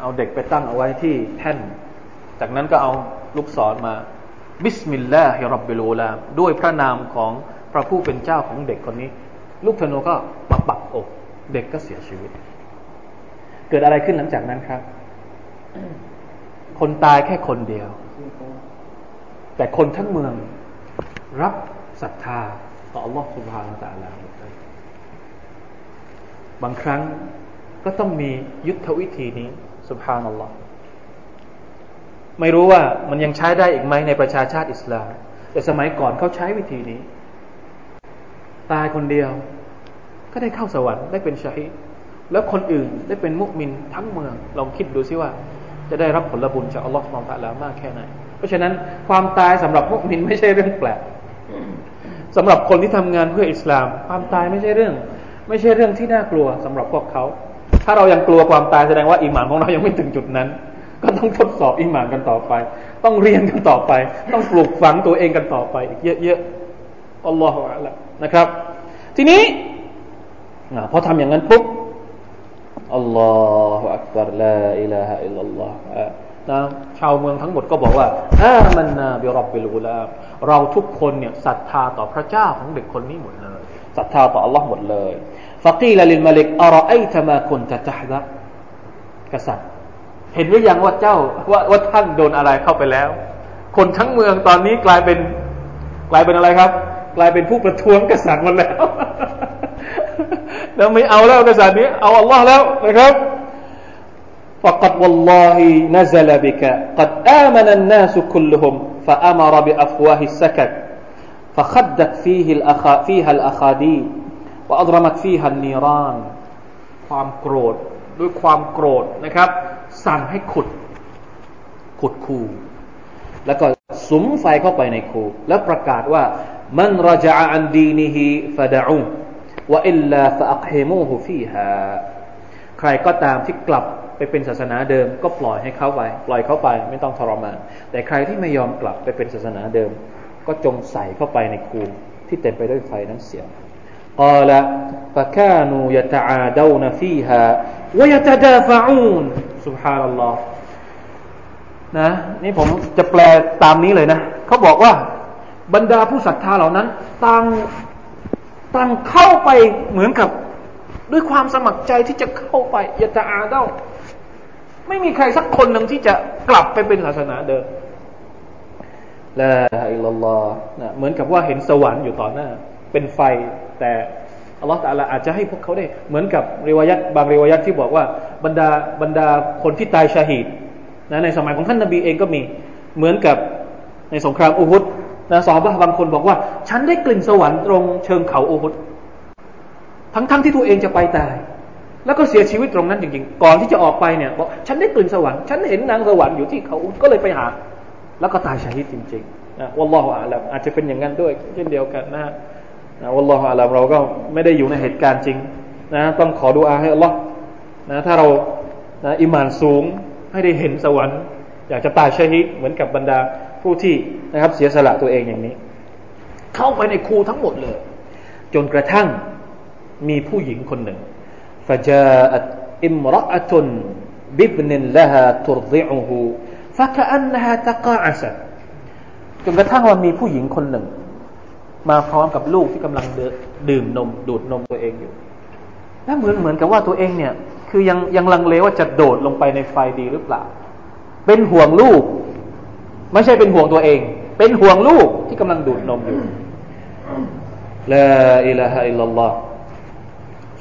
เอาเด็กไปตั้งเอาไว้ที่แท่น จากนั้นก็เอาลูกศรมา بسم الله رب الغلامด้วยพระนามของพระผู้เป็นเจ้าของเด็กคนนี้ ลูกธนูก็ปักปักอก เด็กก็เสียชีวิต เกิดอะไรขึ้นหลังจากนั้นครับ คนตายแค่คนเดียว แต่คนทั้งเมืองรับศรัทธาต่ออัลลอฮฺสุบฮานาตะลาบางครั้งก็ต้องมียุทธวิธีนี้สุบฮานัลลอฮไม่รู้ว่ามันยังใช้ได้อีกไหมในประชาชาติอิสลาม แต่สมัยก่อนเขาใช้วิธีนี้ ตายคนเดียว ก็ได้เข้าสวรรค์ได้เป็นชาฮิแล้วคนอื่นได้เป็นมุกมินทั้งเมือง ลองคิดดูซิว่า จะได้รับผลบุญจากอัลลอฮฺสุบฮานตะลามากแค่ไหน เพราะฉะนั้นความตายสำหรับมุกมินไม่ใช่เรื่องแปลกสำหรับคนที่ทำงานเพื่ออิสลาม ความตายไม่ใช่เรื่อง ไม่ใช่เรื่องที่น่ากลัวสำหรับพวกเขา ถ้าเรายังกลัวความตายแสดงว่าอิหมานของเรายังไม่ถึงจุดนั้น ก็ต้องทดสอบอิหมานกันต่อไป ต้องเรียนกันต่อไป ต้องปลูกฝังตัวเองกันต่อไป อีกเยอะๆอัลลอฮฺอะลันะครับ ทีนี้ พอทำอย่างนั้นปุ๊บอัลลอฮฺอักบารลาอิลาฮะอิลลัลลอฮ์นะชาวเมืองทั้งหมดก็บอกว่าอามันนาบิรับบิลูลาเราทุกคนเนี่ยศรัทธาต่อพระเจ้าของเด็กคนนี้หมดเลยศรัทธาต่อ Allah หมดเลยฟะกีลลิลมาลิกอารอไอตมาคุนตะจัฮะกษัตริย์ เห็นหรือยังว่าเจ้าว่าว่าท่านโดนอะไรเข้าไปแล้ว คนทั้งเมืองตอนนี้กลายเป็น กลายเป็นอะไรครับ กลายเป็นผู้ประท้วงกษัตริย์หมดแล้ว แล้วไม่เอาแล้วกษัตริย์นี้ เอาอัลลอฮ์แล้วนะครับ فقد والله نزل بك قد آمن الناس كلهم فأمر بأفواه السكت فخدت فيه الأخا فيها الأخاديد وأضرمت فيها النيران ความโกรธด้วยความโกรธนะครับ สั่งให้ขุด ขุดคู แล้วก็สุมไฟเข้าไปในคู แล้วประกาศว่า มันรจาอันดีนิฮิฟะดะอู ว่าอิลลาฟะอักเฮมูฮูฟีฮะใครก็ตามที่กลับไปเป็นศาสนาเดิม ก็ปล่อยให้เขาไป ปล่อยเขาไปไม่ต้องทรมาน แต่ใครที่ไม่ยอมกลับไปเป็นศาสนาเดิม ก็จงใส่เข้าไปในคูที่เต็มไปด้วยไฟนั้นเสียกอละฟะคานูยะตะอาดานฟีฮะวยะตะดาฟะอูนสุบฮานัลลอฮ์นะนี่ผมจะแปลตามนี้เลยนะ เขาบอกว่าบรรดาผู้ศรัทธาเหล่านั้นต่าง ต่างเข้าไปเหมือนกับ ด้วยความสมัครใจที่จะเข้าไปยะตาอาเดาไม่มีใครสักคนหนึ่งที่จะกลับไปเป็นศาสนาเดิมละอิลลอฮ์นะเหมือนกับว่าเห็นสวรรค์อยู่ต่อหน้า เป็นไฟแต่อัลลอฮฺตาลาอาจจะให้พวกเขาได้ เหมือนกับเรวายัตบางเรวายัตที่บอกว่าบรรดาบรรดาคนที่ตายชาฮิดนะในสมัยของท่านนบีเองก็มีเหมือนกับในสงครามอูฮุด นะสอบะบางคนบอกว่า ฉันได้กลิ่นสวรรค์ตรงเชิงเขาโอูฮุดทั้งๆทที่ตัวเองจะไปตาย แล้วก็เสียชีวิตตรงนั้นจริงๆ ก่อนที่จะออกไปเนี่ยบอกฉันได้กลิ่นสวรรค์ฉันเห็นนางสวรรค์อยู่ที่เขาก็เลยไปหา แล้วก็ตายชาฮิดจริงๆนะวัลลอฮฺอาลัมอาจจะเป็นอย่างนั้นด้วย เช่นเดียวกันนะนะวัลลอฮฺอาลัมเราก็ไม่ได้อยู่ในเหตุการณ์จริงนะต้องขอดูอาให้อัลลอฮ์นะถ้าเรานะอิมานสูงให้ได้เห็นสวรรค์ อยากจะตายชาฮิดเหมือนกับบรรดา ผู้ที่นะครับเสียสละตัวเองอย่างนี้ เข้าไปในครูทั้งหมดเลย จนกระทั่งมีผู้หญิงคนหนึ่งฟาจาอัตอิมรอะตุนบิบนินละฮาตุรดิอูฮูฟะกะอันฮาตะกาอัสจนกระทั่งว่ามีผู้หญิงคนหนึ่ง มาพร้อมกับลูกที่กำลังดื่มนมดูดนมตัวเองอยู่และเหมือนเหมือนกับว่าตัวเองเนี่ย คือยังยังลังเลว่าจะโดดลงไปในไฟดีหรือเปล่า เป็นห่วงลูก ไม่ใช่เป็นห่วงตัวเอง เป็นห่วงลูกที่กำลังดูดนมอยู่ลาอิลาฮะอิลลัลลอฮ์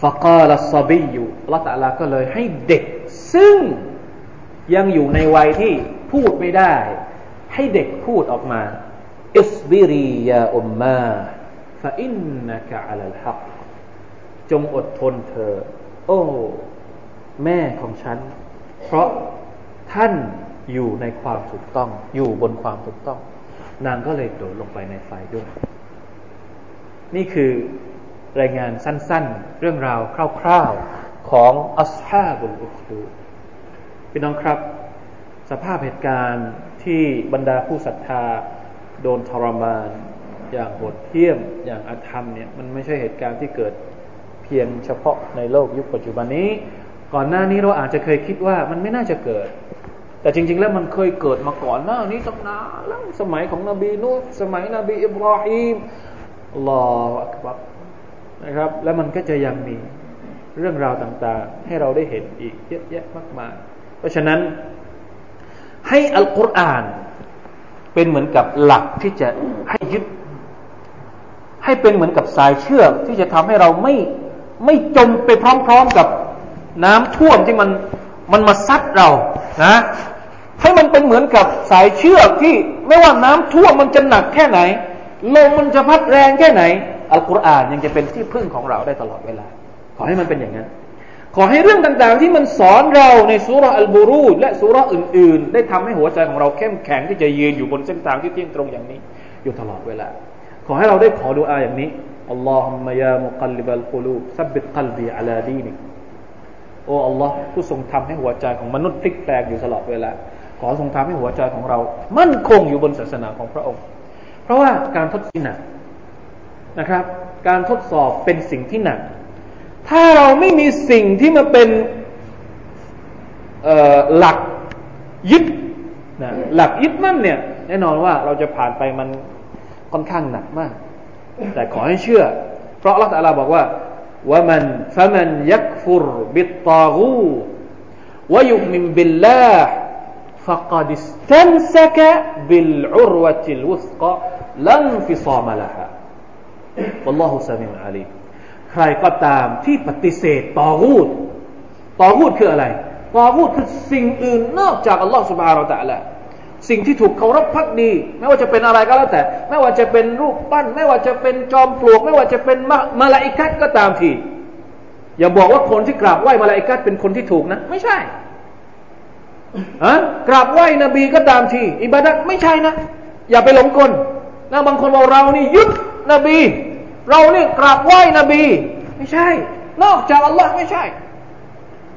ฟะกาลัสบีอยู่ละตะลาก็เลยให้เด็ก ซึ่งยังอยู่ในวัยที่พูดไม่ได้ ให้เด็กพูดออกมาอิสบิรียาอุมมาฟะอินนักะอัลฮักจงอดทนเธอ โอ้ แม่ของฉัน เพราะท่าน อยู่ในความถูกต้อง อยู่บนความถูกต้อง นางก็เลยโดดลงไปในไฟด้วย นี่คือรายงานสั้นๆ เรื่องราวคร่าวๆของอัสฮาบุลอุคดูพี่น้องครับ สภาพเหตุการณ์ที่บรรดาผู้ศรัทธาโดนทรมาน อย่างโหดเหี้ยม อย่างอาธรรมเนี่ยมันไม่ใช่เหตุการณ์ที่เกิดเพียงเฉพาะในโลกยุคปัจจุบันนี้ ก่อนหน้านี้เราอาจจะเคยคิดว่ามันไม่น่าจะเกิด แต่จริง ๆ แล้วมันเคยเกิดมาก่อนหน้านี้ตั้งนานแล้วสมัยของนบีนูสมัยนบีอิบราฮิมอัลออักบัรนะครับ แล้วมันก็จะยังมีเรื่องราวต่างๆ ให้เราได้เห็นอีกเยอะแยะมากมาย เพราะฉะนั้นให้อัลกุรอานเป็นเหมือนกับหลักที่จะให้ยึด ให้เป็นเหมือนกับสายเชือกที่จะทำให้เราไม่ไม่จมไปพร้อมๆกับน้ำท่วมที่มันมันมาซัดเรานะ ให้มันเป็นเหมือนกับสายเชือกที่ไม่ว่าน้ำท่วมมันจะหนักแค่ไหนลมมันจะพัดแรงแค่ไหน อัลกุรอานยังจะเป็นที่พึ่งของเราได้ตลอดเวลา ขอให้มันเป็นอย่างนั้น ขอให้เรื่องต่างๆ ที่มันสอนเราในสุรอัลบูรูและสุรอื่น ๆ ได้ทำให้หัวใจของเราเข้มแข็งที่จะยืนอยู่บนเส้นทางที่เที่ยงตรงอย่างนี้ อยู่ตลอดเวลา ขอให้เราได้ขอดูอาอย่างนี้อัลลอฮุมะยามุกัลลิบัลกุลูบซับบิตกัลบีอัลาดีนิโอ้อัลลอฮ์ผู้ทรงทำให้หัวใจของมนุษย์พลิกแปลงอยู่ตลอดเวลา อทรงทำให้หัวใจของเรา มั่นคงอยู่บนศาสนาของพระองค์ เพราะว่าการทดสอบนะครับ การทดสอบเป็นสิ่งที่หนัก ถ้าเราไม่มีสิ่งที่มาเป็นหลักยึดนะหลักยึดมั่นเนี่ยแน่นอนว่าเราจะผ่านไปมันค่อนข้างหนักมาก แต่ขอให้เชื่อ เพราะอัลลอฮฺบอกว่าว่ามันฟะมันยักฟุรบิตตากูวยุมินบิลลาห์ فقد استمسك بالعروة الوثقى لا انفصام لها วัลลอฮุซามินอาลีใครก็ตามที่ปฏิเสธตอรูดตอรูดคืออะไรตอรูดคือสิ่งอื่นนอกจากอัลลอฮฺสุบฮานาตะละสิ่งที่ถูกเคารพพักดี ไม่ว่าจะเป็นอะไรก็แล้วแต่ ไม่ว่าจะเป็นรูปปั้น ไม่ว่าจะเป็นจอมปลวก ไม่ว่าจะเป็นมามาลาอิกัดก็ตามที อย่าบอกว่าคนที่กราบไหว้มาลาอิกัดเป็นคนที่ถูกนะ ไม่ใช่ อะกราบไหว้นบีก็ตามทีอิบาดัตไม่ใช่นะ อย่าไปหลงกลนะบางคนบอกเรานี่ยึดนบี เราเนี่ยกราบไหว้นบี ไม่ใช่ นอกจากอัลลอฮ์ไม่ใช่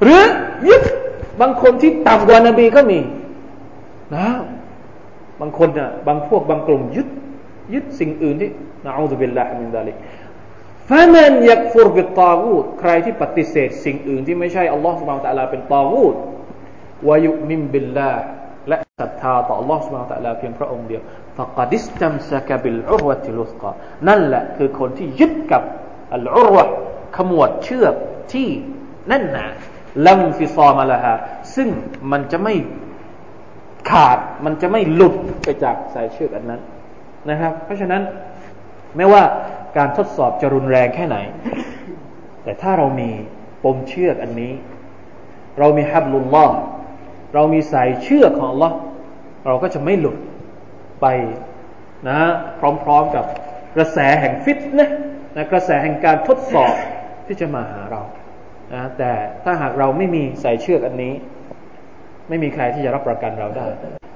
หรือยึดบางคนที่ต่ำกว่านบีก็มีนะบางคนน่ะบางพวกบางกลุ่มยึดยึดสิ่งอื่นที่نعوذ بالله من ذلك فمن يكفر بالطاغوت ใครที่ปฏิเสธสิ่งอื่นที่ไม่ใช่อัลลอฮ์سبحانه وتعالى เป็น طاغوت ويؤمن بالله และศรัทธาต่ออัลลอฮ์سبحانه وتعالى เพียงพระองค์เดียวفقد استمسك بالعروة الوثقىนั่นแหละคือคนที่ยึดกับอัลอุรวะขมวดเชือกที่นั่นหนาลัมฟิซอมาละฮะซึ่งมันจะไม่ขาดมันจะไม่หลุดไปจากสายเชือกอันนั้นนะครับ เพราะฉะนั้นไม่ว่าการทดสอบจะรุนแรงแค่ไหน แต่ถ้าเรามีปมเชือกอันนี้ เรามีฮับลุลลอฮ์ เรามีสายเชือกของ Allah เราก็จะไม่หลุดไปนะพร้อมๆกับกระแสแห่งฟิตนะนะกระแสแห่งการทดสอบที่จะมาหาเรานะแต่ถ้าหากเราไม่มีสายเชือกอันนี้ ไม่มีใครที่จะรับประกันเราได้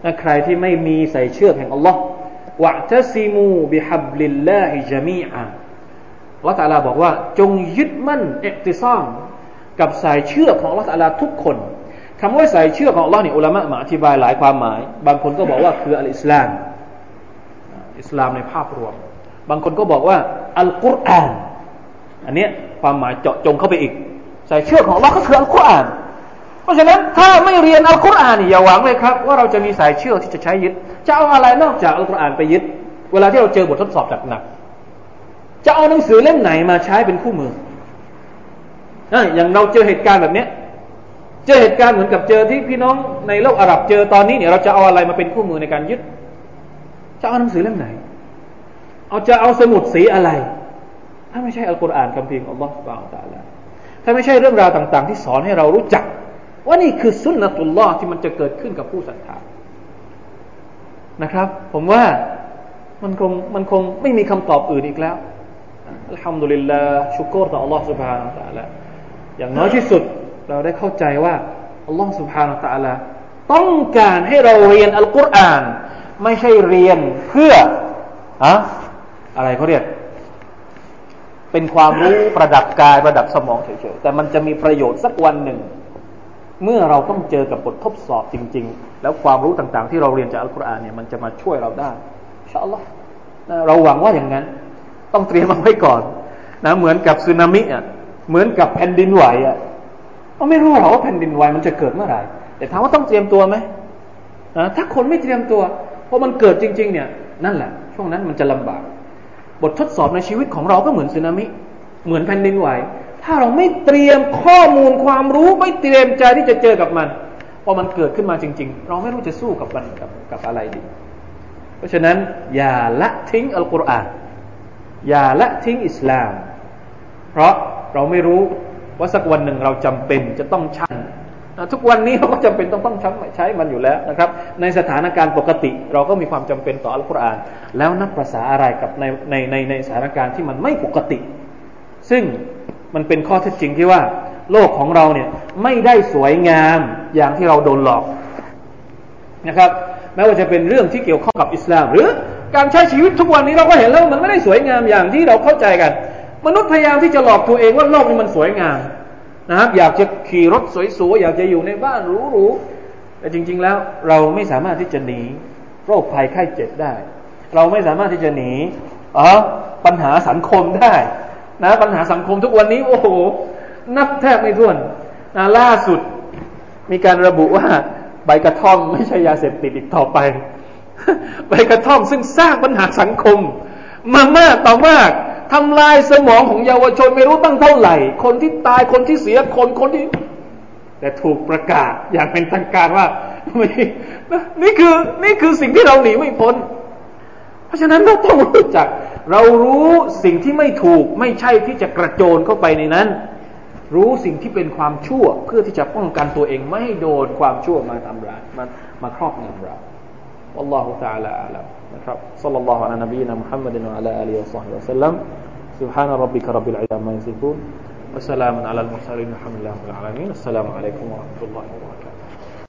นะใครที่ไม่มีสายเชือกแห่งอัลลอฮ์วะตซิมูบิฮับลิลลาฮิจามีอะละตาลาบอกว่าจงยึดมั่นเอกติซามกับสายเชือกของละตาลาทุกคน คำว่าสายเชือกของอัลลอฮ์นี่อุลามะมาอธิบายหลายความหมาย บางคนก็บอกว่าคืออัลอิสลามอิสลามในภาพรวม บางคนก็บอกว่าอัลกุรอาน อันนี้ความหมายเจาะจงเข้าไปอีกสายเชื่อของเราก็คืออัลกุรอาน เพราะฉะนั้นถ้าไม่เรียนอัลกุรอานอย่าหวังเลยครับ ว่าเราจะมีสายเชื่อที่จะใช้ยึด จะเอาอะไรนอกจากอัลกุรอานไปยึด เวลาที่เราเจอบททดสอบหนักๆจะเอาหนังสือเล่มไหนมาใช้เป็นคู่มืออย่างเราเจอเหตุการณ์แบบนี้ เจอเหตุการณ์เหมือนกับเจอที่พี่น้องในโลกอาหรับเจอตอนนี้เนี่ยเราจะเอาอะไรมาเป็นคู่มือในการยึด จะเอาหนังสือเล่มไหน เอาจะเอาสมุดสีอะไร ถ้าไม่ใช่อัลกุรอานคำพีของอัลลอฮฺสุบานตะลาถ้าไม่ใช่เรื่องราวต่าง ๆ ที่สอนให้เรารู้จัก ว่านี่คือสุนนะตุลลอฮ์ที่มันจะเกิดขึ้นกับผู้ศรัทธานะครับ ผมว่ามันคงมันคงไม่มีคำตอบอื่นอีกแล้วอัลฮัมดุลิลลาห์ชุกรต่ออัลลอฮฺสุบฮานาตะลาอย่างน้อยที่สุด เราได้เข้าใจว่าอัลลอฮฺสุบฮานาตะลาต้องการให้เราเรียนอัลกุรอาน ไม่ใช่เรียนเพื่ออะอะไรเขาเรียก เป็นความรู้ประดับกายประดับสมองเฉยๆแต่มันจะมีประโยชน์สักวันหนึ่ง เมื่อเราต้องเจอกับบททดสอบจริง ๆ แล้วความรู้ต่างๆ ที่เราเรียนจากอัลกุรอานเนี่ยมันจะมาช่วยเราได้ชอัลลอฮ์เราหวังว่าอย่างนั้น ต้องเตรียมมาไว้ก่อนนะเหมือนกับสึนามิอะเหมือนกับแผ่นดินไหวอะ เราไม่รู้หรอกว่าแผ่นดินไหวมันจะเกิดเมื่อไหร่ แต่ถามว่าต้องเตรียมตัวไหมถ้าคนไม่เตรียมตัว เพอมันเกิดจริง ๆ เนี่ย นั่นแหละ ช่วงนั้นมันจะลำบาก บททดสอบในชีวิตของเราก็เหมือนสึนามิ เหมือนแผ่นดินไหว ถ้าเราไม่เตรียมข้อมูลความรู้ไม่เตรียมใจที่จะเจอกับมันพอมันเกิดขึ้นมาจริง ๆ เราไม่รู้จะสู้กับมันกับกับอะไรดี เพราะฉะนั้น อย่าละทิ้งอัลกุรอานอย่าละทิ้งอิสลาม เพราะเราไม่รู้ ว่าสักวันหนึ่งเราจำเป็นจะต้องชั่งทุกวันนี้เราก็จำเป็นต้องต้องใช้มันอยู่แล้วนะครับ ในสถานการณ์ปกติ เราก็มีความจำเป็นต่ออัลกุรอาน แล้วนับภาษาอะไรกับในในในในสถานการณ์ที่มันไม่ปกติ ซึ่งมันเป็นข้อเท็จจริงที่ว่า โลกของเราเนี่ยไม่ได้สวยงามอย่างที่เราโดนหลอกนะครับแม้ว่าจะเป็นเรื่องที่เกี่ยวข้องกับอิสลาม หรือการใช้ชีวิตทุกวันนี้เราก็เห็นแล้วมันไม่ได้สวยงามอย่างที่เราเข้าใจกัน มนุษย์พยายามที่จะหลอกตัวเองว่าโลกนี้มันสวยงามนะครับ อยากจะขี่รถสวยๆอยากจะอยู่ในบ้านหรูๆแต่จริง ๆ แล้วเราไม่สามารถที่จะหนีโรคภัยไข้เจ็บได้ เราไม่สามารถที่จะหนีอ๋อปัญหาสังคมได้ นะ ปัญหาสังคมทุกวันนี้ โอ้โห นับแทบไม่ถ้วนนะล่าสุดมีการระบุว่าใบกระท่อมไม่ใช่ยาเสพติดอีกต่อไป ใบกระท่อมซึ่งสร้างปัญหาสังคม มามากต่อมาก ทำลายสมองของเยาวชนไม่รู้ตั้งเท่าไหร่ คนที่ตายคนที่เสียคนคนที่ แต่ถูกประกาศอย่างเป็นทางการว่านี่คือนี่คือสิ่งที่เราหนีไม่พ้น เพราะฉะนั้นเราต้องรู้จัก เรารู้สิ่งที่ไม่ถูกไม่ใช่ที่จะกระโจนเข้าไปในนั้น รู้สิ่งที่เป็นความชั่ว เพื่อที่จะป้องกันตัวเองไม่ให้โดนความชั่วมาทำร้ายมามาครอบงำเราอัลลอฮฺ تعالى อาลัม นะครับ صلى الله على نبينا محمد وعلى آله وصحبه وسلم سبحان ربك رب العزة ما يصفون وسلام على المرسلين الحمد لله رب العالمين السلام عليكم ورحمة الله وبركاته ตุฮ์